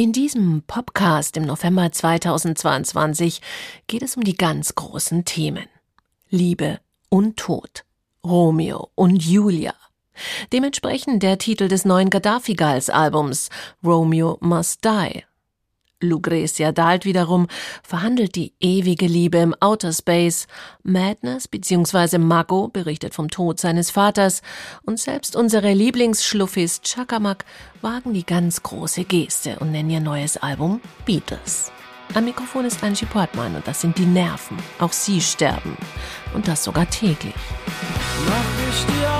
In diesem Podcast im November 2022 geht es um die ganz großen Themen. Liebe und Tod. Romeo und Julia. Dementsprechend der Titel des neuen Gaddafi-Gals-Albums Romeo Must Die Lucretia Dalt wiederum verhandelt die ewige Liebe im Outer Space, Madness bzw. Mago berichtet vom Tod seines Vaters und selbst unsere Lieblingsschluffis Chakamak wagen die ganz große Geste und nennen ihr neues Album Beatles. Am Mikrofon ist Angie Portmann und das sind die Nerven. Auch sie sterben. Und das sogar täglich. Mach ich die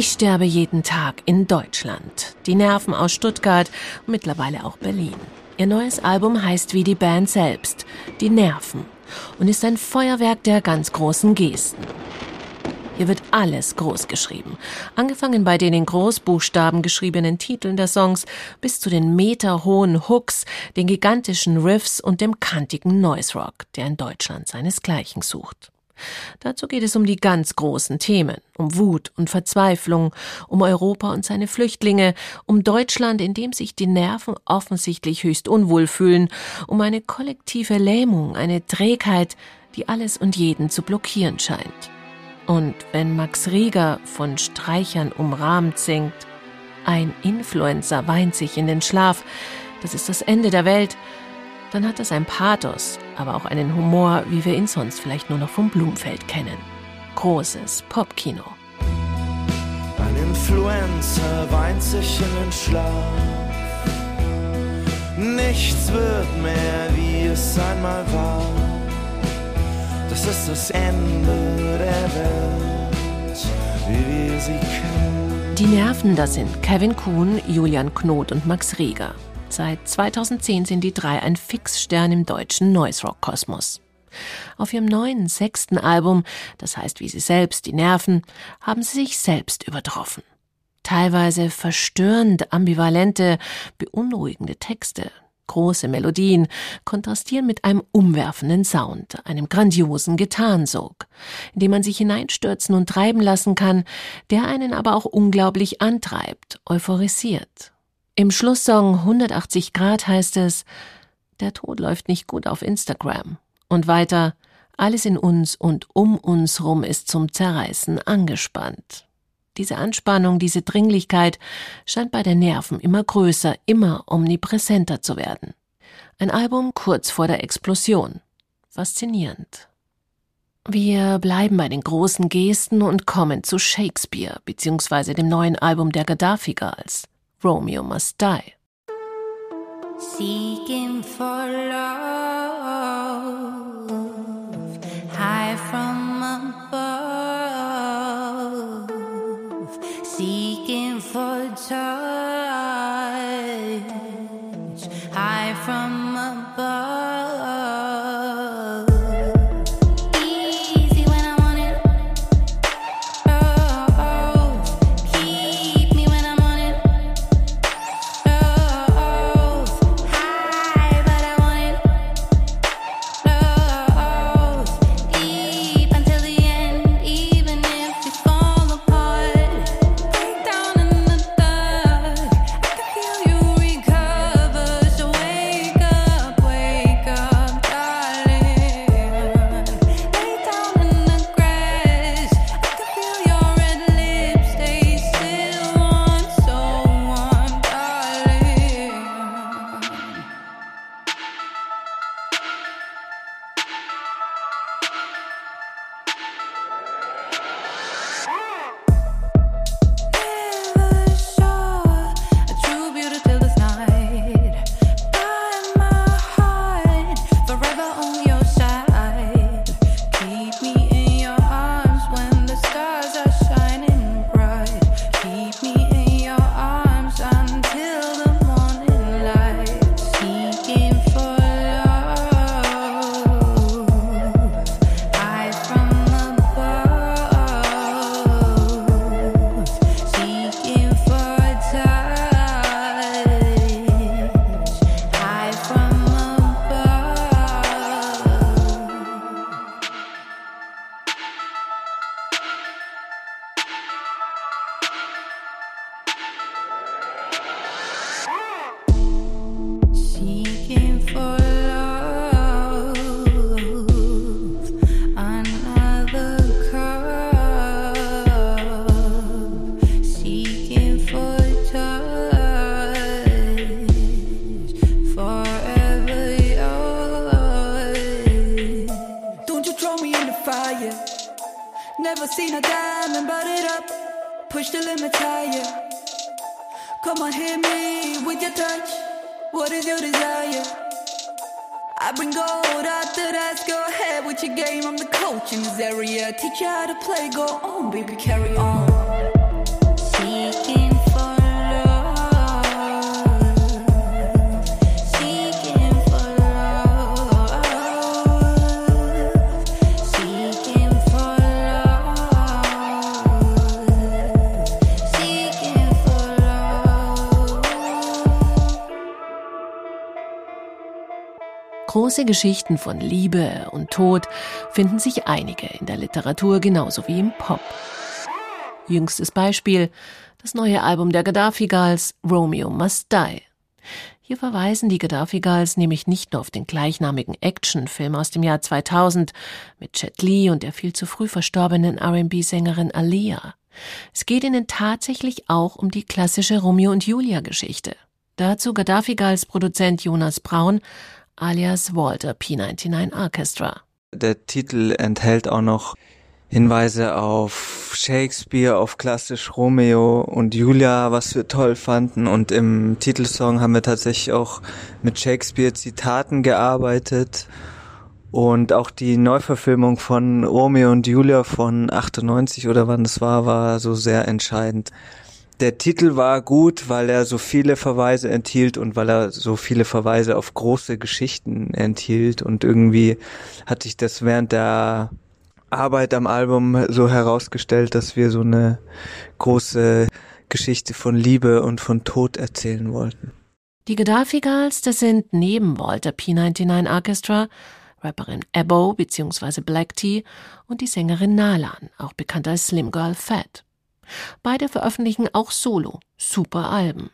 Ich sterbe jeden Tag in Deutschland. Die Nerven aus Stuttgart mittlerweile auch Berlin. Ihr neues Album heißt wie die Band selbst, Die Nerven, und ist ein Feuerwerk der ganz großen Gesten. Hier wird alles groß geschrieben. Angefangen bei den in Großbuchstaben geschriebenen Titeln der Songs bis zu den meterhohen Hooks, den gigantischen Riffs und dem kantigen Noise Rock, der in Deutschland seinesgleichen sucht. Dazu geht es um die ganz großen Themen, um Wut und Verzweiflung, um Europa und seine Flüchtlinge, um Deutschland, in dem sich die Nerven offensichtlich höchst unwohl fühlen, um eine kollektive Lähmung, eine Trägheit, die alles und jeden zu blockieren scheint. Und wenn Max Rieger von Streichern umrahmt singt, ein Influencer weint sich in den Schlaf, das ist das Ende der Welt, dann hat das ein Pathos, aber auch einen Humor, wie wir ihn sonst vielleicht nur noch vom Blumfeld kennen. Großes Popkino. Ein Influencer weint sich in den Schlaf. Nichts wird mehr, wie es einmal war. Das ist das Ende der Welt, wie wir sie kennen. Die Nerven, das sind Kevin Kuhn, Julian Knot und Max Rieger. Seit 2010 sind die drei ein Fixstern im deutschen Noise Rock Kosmos. Auf ihrem neuen sechsten Album, das heißt wie sie selbst, die Nerven, haben sie sich selbst übertroffen. Teilweise verstörend ambivalente, beunruhigende Texte, große Melodien kontrastieren mit einem umwerfenden Sound, einem grandiosen Gitarrensog, in dem man sich hineinstürzen und treiben lassen kann, der einen aber auch unglaublich antreibt, euphorisiert. Im Schlusssong 180 Grad heißt es, Der Tod läuft nicht gut auf Instagram. Und weiter, alles in uns und um uns rum ist zum Zerreißen angespannt. Diese Anspannung, diese Dringlichkeit scheint bei den Nerven immer größer, immer omnipräsenter zu werden. Ein Album kurz vor der Explosion. Faszinierend. Wir bleiben bei den großen Gesten und kommen zu Shakespeare bzw. dem neuen Album der Gaddafi Girls, Romeo Must Die. Seeking for love, high from above, seeking for touch, high from try to play go on, baby, carry on. Große Geschichten von Liebe und Tod finden sich einige in der Literatur genauso wie im Pop. Jüngstes Beispiel das neue Album der Gaddafi Girls Romeo Must Die. Hier verweisen die Gaddafi Girls nämlich nicht nur auf den gleichnamigen Actionfilm aus dem Jahr 2000 mit Chet Lee und der viel zu früh verstorbenen R&B-Sängerin Aaliyah. Es geht ihnen tatsächlich auch um die klassische Romeo und Julia Geschichte. Dazu Gaddafi Girls Produzent Jonas Braun alias Walter P99 Orchestra. Der Titel enthält auch noch Hinweise auf Shakespeare, auf klassisch Romeo und Julia, was wir toll fanden. Und im Titelsong haben wir tatsächlich auch mit Shakespeare-Zitaten gearbeitet. Und auch die Neuverfilmung von Romeo und Julia von 98 oder wann es war, war so sehr entscheidend der Titel war gut, weil er so viele Verweise enthielt und weil er so viele Verweise auf große Geschichten enthielt und irgendwie hat sich das während der Arbeit am Album so herausgestellt, dass wir so eine große Geschichte von Liebe und von Tod erzählen wollten. Die Gaddafi Girls, das sind neben Walter P99 Orchestra Rapperin Ebo bzw. Black Tea und die Sängerin Nalan, auch bekannt als Slim Girl Fat. Beide veröffentlichen auch Solo, super Alben.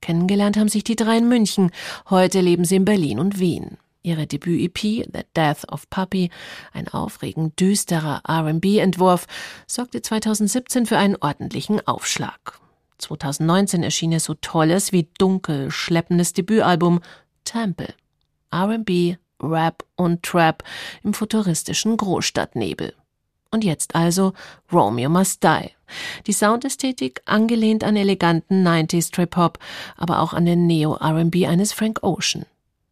Kennengelernt haben sich die drei in München. Heute leben sie in Berlin und Wien. Ihre Debüt-EP The Death of Puppy, ein aufregend düsterer R&B-Entwurf, sorgte 2017 für einen ordentlichen Aufschlag. 2019 erschien ihr so tolles wie dunkel schleppendes Debütalbum Temple. R&B, Rap und Trap im futuristischen Großstadtnebel. Und jetzt also Romeo Must Die. Die Soundästhetik angelehnt an eleganten 90s Trip-Hop, aber auch an den Neo-R&B eines Frank Ocean.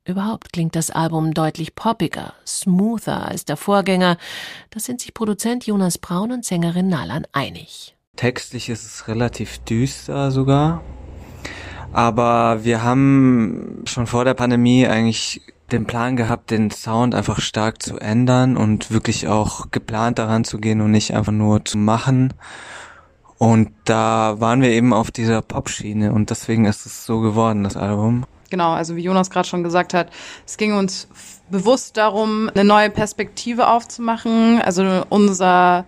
Überhaupt klingt das Album deutlich poppiger, smoother als der Vorgänger. Das sind sich Produzent Jonas Braun und Sängerin Nalan einig. Textlich ist es relativ düster sogar. Aber wir haben schon vor der Pandemie eigentlich den Plan gehabt, den Sound einfach stark zu ändern und wirklich auch geplant daran zu gehen und nicht einfach nur zu machen. Und da waren wir eben auf dieser Pop-Schiene und deswegen ist es so geworden, das Album. Genau, also wie Jonas gerade schon gesagt hat, es ging uns bewusst darum, eine neue Perspektive aufzumachen, also unser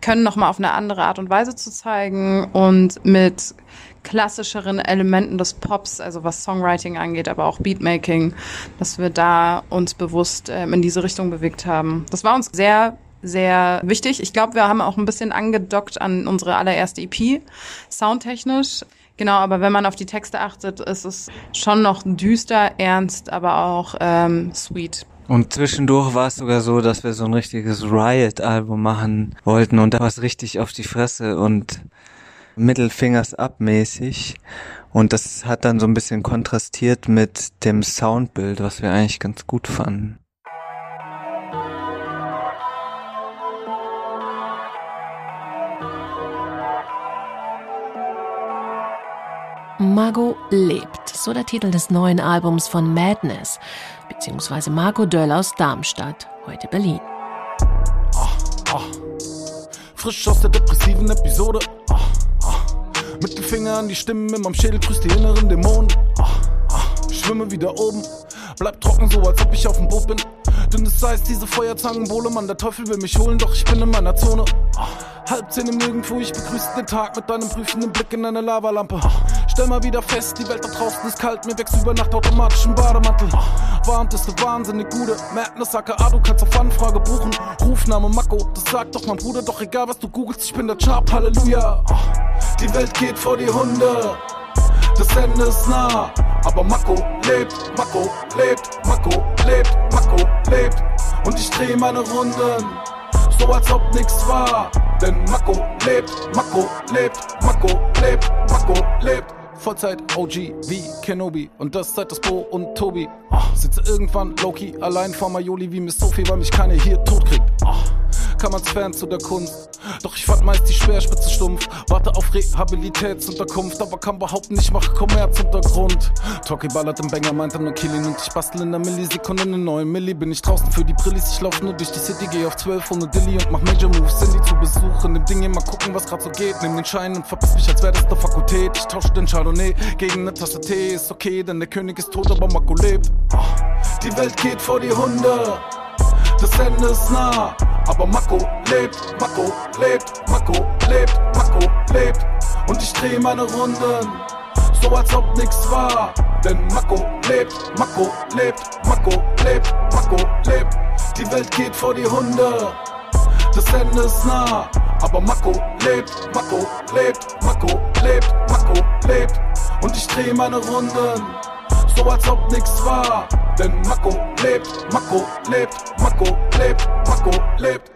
Können nochmal auf eine andere Art und Weise zu zeigen und mit klassischeren Elementen des Pops, also was Songwriting angeht, aber auch Beatmaking, dass wir da uns bewusst ähm, in diese Richtung bewegt haben. Das war uns sehr sehr wichtig. Ich glaube, wir haben auch ein bisschen angedockt an unsere allererste EP, soundtechnisch. Genau, aber wenn man auf die Texte achtet, ist es schon noch düster, ernst, aber auch ähm, sweet. Und zwischendurch war es sogar so, dass wir so ein richtiges Riot-Album machen wollten und da war es richtig auf die Fresse und Mittelfingers up mäßig. Und das hat dann so ein bisschen kontrastiert mit dem Soundbild, was wir eigentlich ganz gut fanden. Margot lebt, so der Titel des neuen Albums von Madness, beziehungsweise Marco Döll aus Darmstadt, heute Berlin. Oh, oh. Frisch aus der depressiven Episode. Oh, Mit dem Finger an die Stimmen in meinem Schädel grüßt die inneren Dämonen. Schwimme wieder oben, bleib trocken, so als ob ich auf dem Boot bin. Eis, diese Feuerzangenbowle, Mann, der Teufel will mich holen, doch ich bin in meiner Zone. Halb zehn im Nirgendwo, ich begrüße den Tag mit deinem prüfenden Blick in eine Lavalampe. Stell mal wieder fest, die Welt da draußen ist kalt, mir wächst über Nacht automatisch ein Bademantel. Warnt ist eine wahnsinnig gute Madness, aka du kannst auf Anfrage buchen. Rufname Mako, das sagt doch mein Bruder, doch egal was du googelst, ich bin der Chap, Halleluja. Die Welt geht vor die Hunde, das Ende ist nah. Aber Mako lebt, Mako lebt, Mako lebt, Mako lebt. Und ich dreh meine Runden, so als ob nix war. Denn Mako lebt, Mako lebt, Mako lebt, Mako lebt. Vollzeit OG wie Kenobi und das seit das Bo und Tobi. Oh, sitze irgendwann Loki allein vor Majoli wie Miss Sophie, weil mich keiner hier tot kriegt. Oh, kann man's fern zu der Kunst. Doch ich fand meist die Speerspitze stumpf. Warte auf Rehabilitätsunterkunft, aber kann behaupten, ich mache Kommerzuntergrund. Talkie ballert im Banger, meint nur Killin und ich bastel in der Millisekunde eine neue Milli. Bin ich draußen für die Brillis, ich lauf nur durch die City, geh auf 12 ohne Dilly und mach Major Moves, Cindy zu besuchen. Nimm Dinge, mal gucken, was grad so geht. Nimm den Schein und verpiss mich, als wär das der Fakultät. Ich tausche den Chardonnay gegen ne Tasse Tee, ist okay, denn der König ist tot, aber Marco lebt. Die Welt geht vor die Hunde, das Ende ist nah. Aber Mako lebt, Mako lebt, Mako lebt, Mako lebt. Und ich dreh meine Runden, so als ob nix war. Denn Mako lebt, Mako lebt, Mako lebt, Mako lebt. Die Welt geht vor die Hunde, das Ende ist nah. Aber Mako lebt, Mako lebt, Mako lebt, Mako lebt. Und ich dreh meine Runden, so als ob nix war. Denn Mako lebt, Mako lebt, Mako lebt, Mako lebt.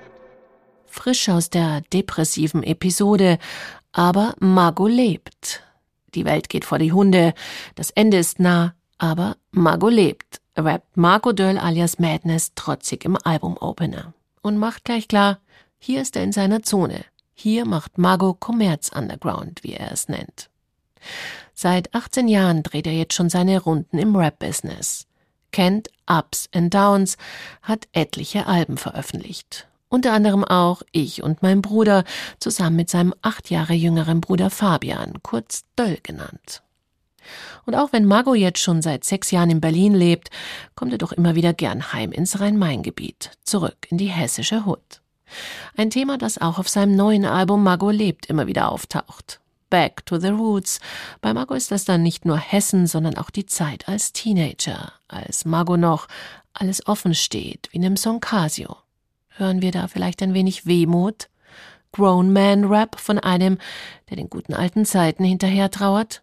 Frisch aus der depressiven Episode, aber Mago lebt. Die Welt geht vor die Hunde, das Ende ist nah, aber Mago lebt, rappt Marco Döll alias Madness trotzig im Albumopener. Und macht gleich klar, hier ist er in seiner Zone. Hier macht Mago Commerz Underground, wie er es nennt. Seit 18 Jahren dreht er jetzt schon seine Runden im Rap-Business. Kennt Ups and Downs, hat etliche Alben veröffentlicht. Unter anderem auch Ich und mein Bruder, zusammen mit seinem acht Jahre jüngeren Bruder Fabian, kurz Döll genannt. Und auch wenn Margot jetzt schon seit sechs Jahren in Berlin lebt, kommt er doch immer wieder gern heim ins Rhein-Main-Gebiet, zurück in die hessische Hut. Ein Thema, das auch auf seinem neuen Album Margot lebt immer wieder auftaucht. Back to the Roots. Bei Margot ist das dann nicht nur Hessen, sondern auch die Zeit als Teenager, als Margot noch alles offen steht, wie in dem Song Casio. Hören wir da vielleicht ein wenig Wehmut? Grown Man Rap von einem, der den guten alten Zeiten hinterher trauert?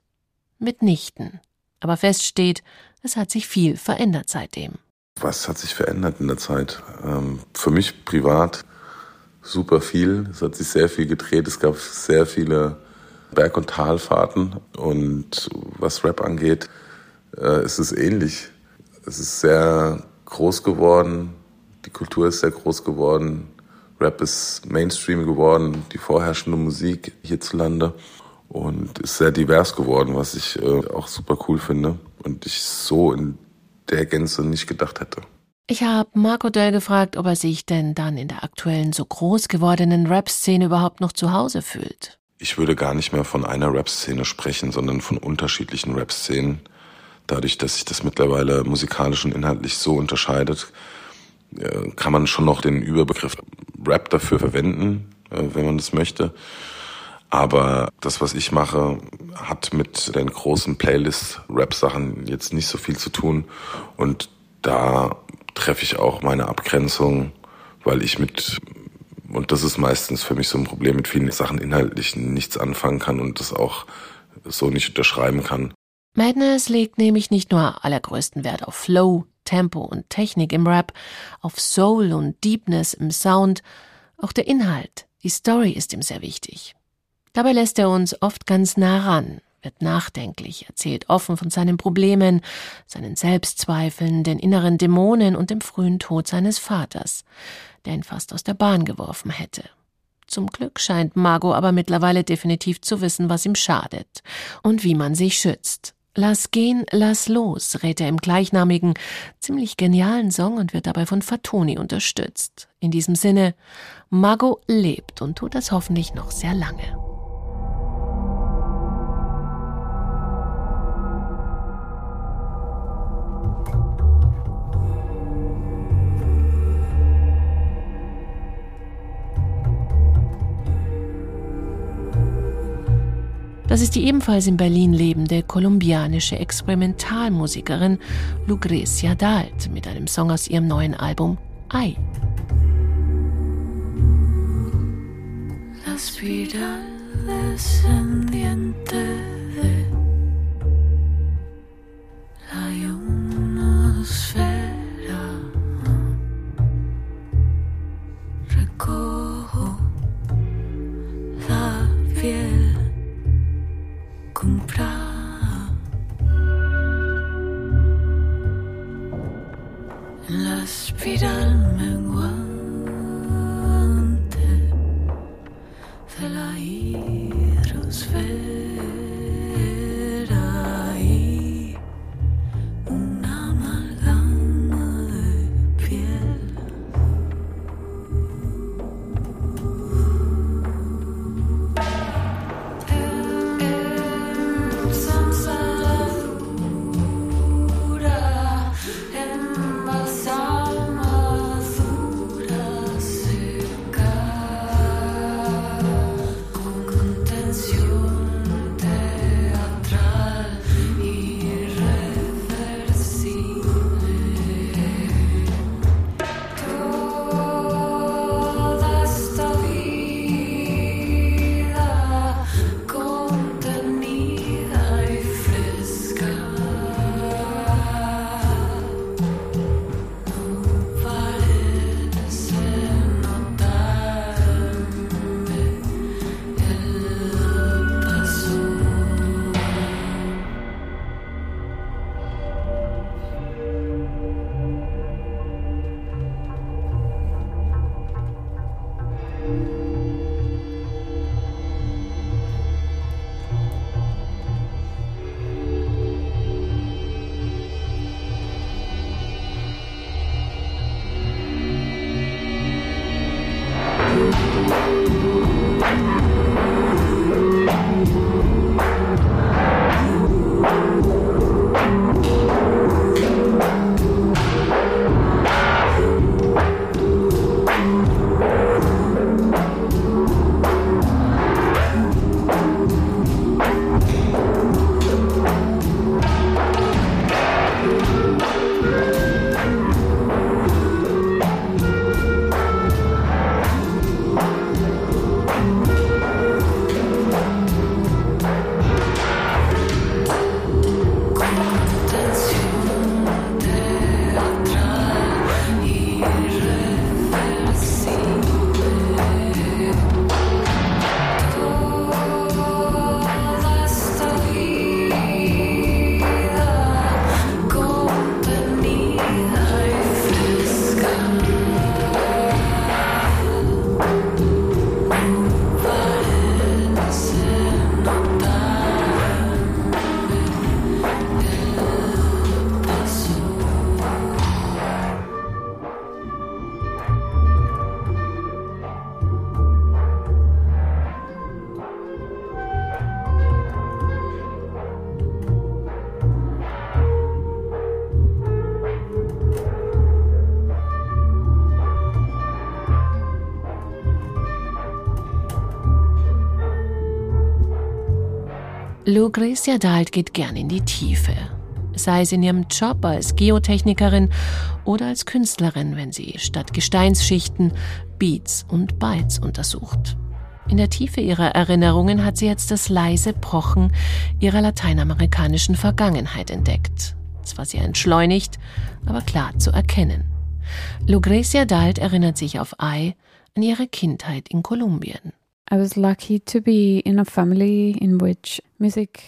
Mitnichten. Aber fest steht, es hat sich viel verändert seitdem. Was hat sich verändert in der Zeit? Ähm, für mich privat super viel. Es hat sich sehr viel gedreht. Es gab sehr viele Berg- und Talfahrten. Und was Rap angeht, äh, ist es ähnlich. Es ist sehr groß geworden. Die Kultur ist sehr groß geworden. Rap ist Mainstream geworden, die vorherrschende Musik hierzulande und ist sehr divers geworden, was ich äh, auch super cool finde und ich so in der Gänze nicht gedacht hätte. Ich habe Marco Dell gefragt, ob er sich denn dann in der aktuellen so groß gewordenen Rap-Szene überhaupt noch zu Hause fühlt. Ich würde gar nicht mehr von einer Rap-Szene sprechen, sondern von unterschiedlichen Rap-Szenen. Dadurch, dass sich das mittlerweile musikalisch und inhaltlich so unterscheidet, äh, kann man schon noch den Überbegriff Rap dafür verwenden, äh, wenn man das möchte. Aber das, was ich mache, hat mit den großen Playlist-Rap-Sachen jetzt nicht so viel zu tun. Und da treffe ich auch meine Abgrenzung, weil ich mit, und das ist meistens für mich so ein Problem, mit vielen Sachen inhaltlich nichts anfangen kann und das auch so nicht unterschreiben kann. Madness legt nämlich nicht nur allergrößten Wert auf Flow, Tempo und Technik im Rap, auf Soul und Deepness im Sound, auch der Inhalt, die Story ist ihm sehr wichtig. Dabei lässt er uns oft ganz nah ran, wird nachdenklich, erzählt offen von seinen Problemen, seinen Selbstzweifeln, den inneren Dämonen und dem frühen Tod seines Vaters, der ihn fast aus der Bahn geworfen hätte. Zum Glück scheint Margot aber mittlerweile definitiv zu wissen, was ihm schadet und wie man sich schützt. Lass gehen, lass los, rät er im gleichnamigen, ziemlich genialen Song und wird dabei von Fatoni unterstützt. In diesem Sinne, Margot lebt und tut das hoffentlich noch sehr lange. Das ist die ebenfalls in Berlin lebende kolumbianische Experimentalmusikerin Lucrecia Dalt mit einem Song aus ihrem neuen Album Ei. Las virales de la ionosfera la espiral menguante Lucretia Dalt geht gern in die Tiefe. Sei es in ihrem Job als Geotechnikerin oder als Künstlerin, wenn sie statt Gesteinsschichten Beats und Bytes untersucht. In der Tiefe ihrer Erinnerungen hat sie jetzt das leise Pochen ihrer lateinamerikanischen Vergangenheit entdeckt. Zwar sehr entschleunigt, aber klar zu erkennen. Lucrecia Dalt erinnert sich auf Ai an ihre Kindheit in Kolumbien.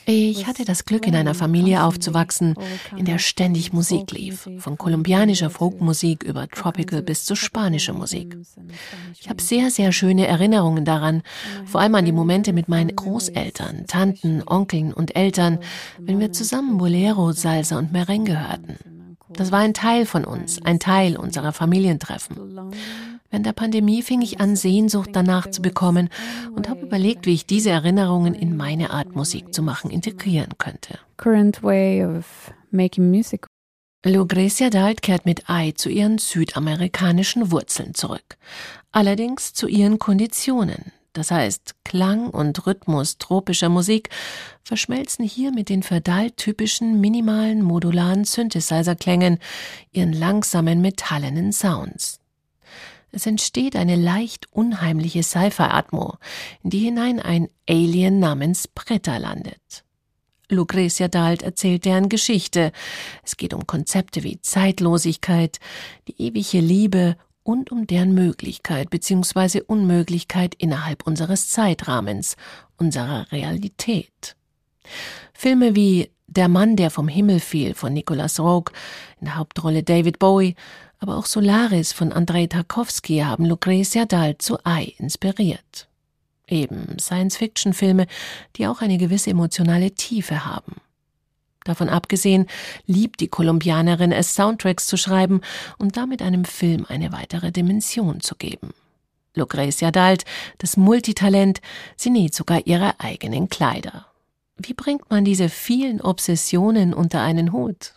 Ich hatte das Glück, in einer Familie aufzuwachsen, in der ständig Musik lief, von kolumbianischer Folkmusik über Tropical bis zu spanischer Musik. Ich habe sehr, sehr schöne Erinnerungen daran, vor allem an die Momente mit meinen Großeltern, Tanten, Onkeln und Eltern, wenn wir zusammen Bolero, Salsa und Merengue hörten. Das war ein Teil von uns, ein Teil unserer Familientreffen. Während der Pandemie fing ich an, Sehnsucht danach zu bekommen und habe überlegt, wie ich diese Erinnerungen in meine Art Musik zu machen integrieren könnte. Current way of making music. Lucrecia Dalt kehrt mit Ei zu ihren südamerikanischen Wurzeln zurück. Allerdings zu ihren Konditionen. Das heißt, Klang und Rhythmus tropischer Musik verschmelzen hier mit den für Dalt typischen minimalen modularen Synthesizer-Klängen, ihren langsamen metallenen Sounds. Es entsteht eine leicht unheimliche Sci-Fi-Atmo, in die hinein ein Alien namens Preta landet. Lucretia Dalt erzählt deren Geschichte. Es geht um Konzepte wie Zeitlosigkeit, die ewige Liebe und um deren Möglichkeit bzw. Unmöglichkeit innerhalb unseres Zeitrahmens, unserer Realität. Filme wie Der Mann, der vom Himmel fiel von Nicolas Rogue, in der Hauptrolle David Bowie, aber auch Solaris von Andrei Tarkovsky haben Lucretia Dal zu Ei inspiriert. Eben Science-Fiction-Filme, die auch eine gewisse emotionale Tiefe haben. Davon abgesehen liebt die Kolumbianerin es, Soundtracks zu schreiben und damit einem Film eine weitere Dimension zu geben. Lucrecia Dalt, das Multitalent, sie näht sogar ihre eigenen Kleider. Wie bringt man diese vielen Obsessionen unter einen Hut?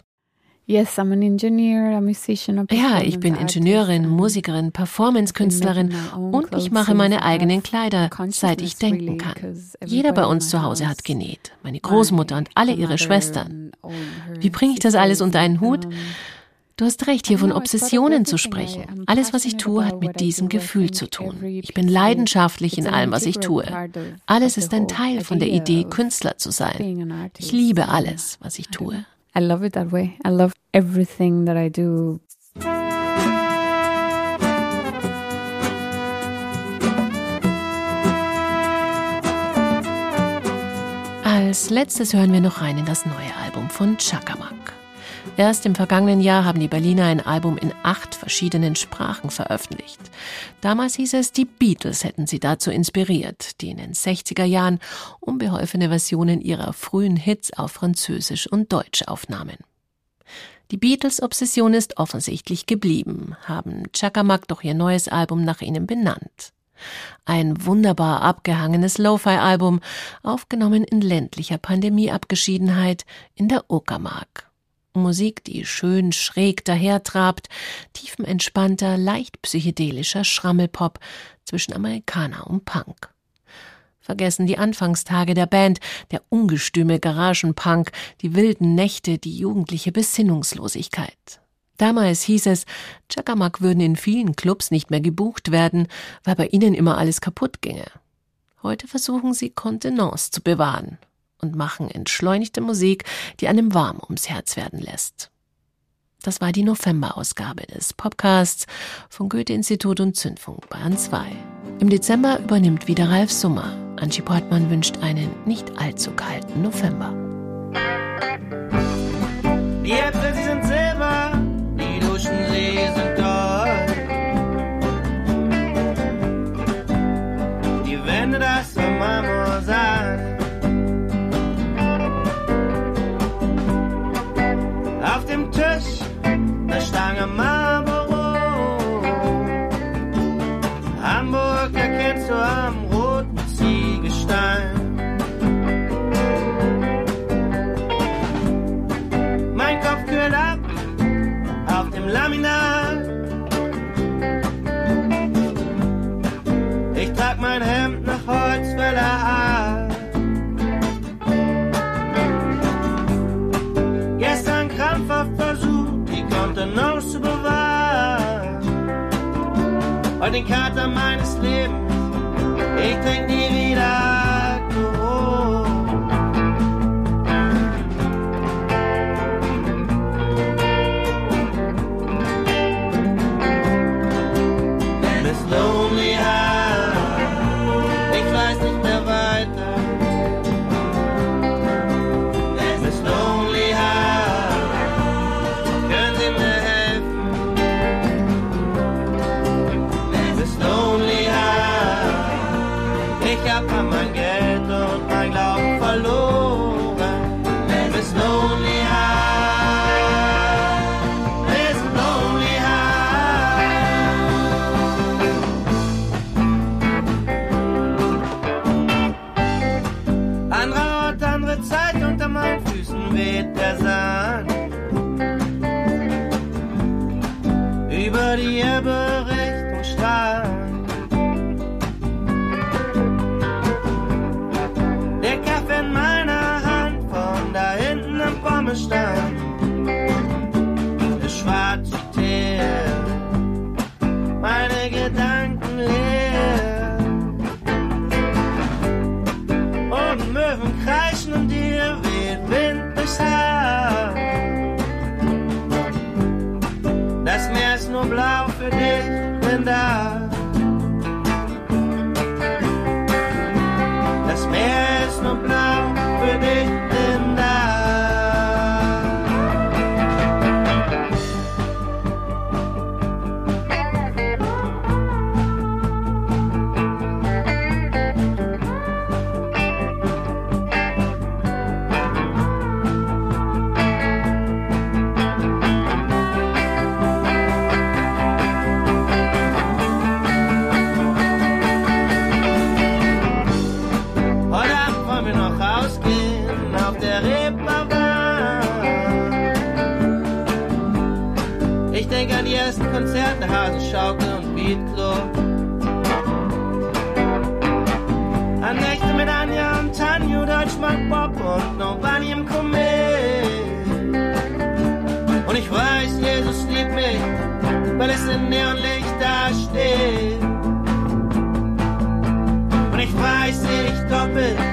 Yes, I'm an engineer, a musician, a ja, ich bin Ingenieurin, Musikerin, Performance-Künstlerin und ich mache meine eigenen Kleider, seit ich denken kann. Jeder bei uns zu Hause hat genäht, meine Großmutter und alle ihre Schwestern. Wie bringe ich das alles unter einen Hut? Du hast recht, hier von Obsessionen zu sprechen. Alles, was ich tue, hat mit diesem Gefühl zu tun. Ich bin leidenschaftlich in allem, was ich tue. Alles ist ein Teil von der Idee, Künstler zu sein. Ich liebe alles, was ich tue. I love it that way. I love everything that I do. Als letztes hören wir noch rein in das neue Album von Chakamak. Erst im vergangenen Jahr haben die Berliner ein Album in acht verschiedenen Sprachen veröffentlicht. Damals hieß es, die Beatles hätten sie dazu inspiriert, die in den 60er Jahren unbeholfene Versionen ihrer frühen Hits auf Französisch und Deutsch aufnahmen. Die Beatles-Obsession ist offensichtlich geblieben, haben Chakamak doch ihr neues Album nach ihnen benannt. Ein wunderbar abgehangenes Lo-Fi-Album, aufgenommen in ländlicher Pandemieabgeschiedenheit in der Uckermark. Musik, die schön schräg dahertrabt, tiefenentspannter, leicht psychedelischer Schrammelpop zwischen Amerikaner und Punk. Vergessen die Anfangstage der Band, der ungestüme Garagenpunk, die wilden Nächte, die jugendliche Besinnungslosigkeit. Damals hieß es, Chakamak würden in vielen Clubs nicht mehr gebucht werden, weil bei ihnen immer alles kaputt ginge. Heute versuchen sie Kontenance zu bewahren und machen entschleunigte Musik, die einem warm ums Herz werden lässt. Das war die November-Ausgabe des Podcasts von Goethe-Institut und Zündfunk Bayern 2. Im Dezember übernimmt wieder Ralf Summer. Angie Portmann wünscht einen nicht allzu kalten November. den Kater meines Lebens. Ich trinke Konzert der Hasenschaukel und Beatclub. An nächsten mit Anja und Tanju, Deutschmark Bob und Nobody im Komet. Und ich weiß, Jesus liebt mich, weil es in Neonlicht da steht. Und ich weiß, seh ich doppelt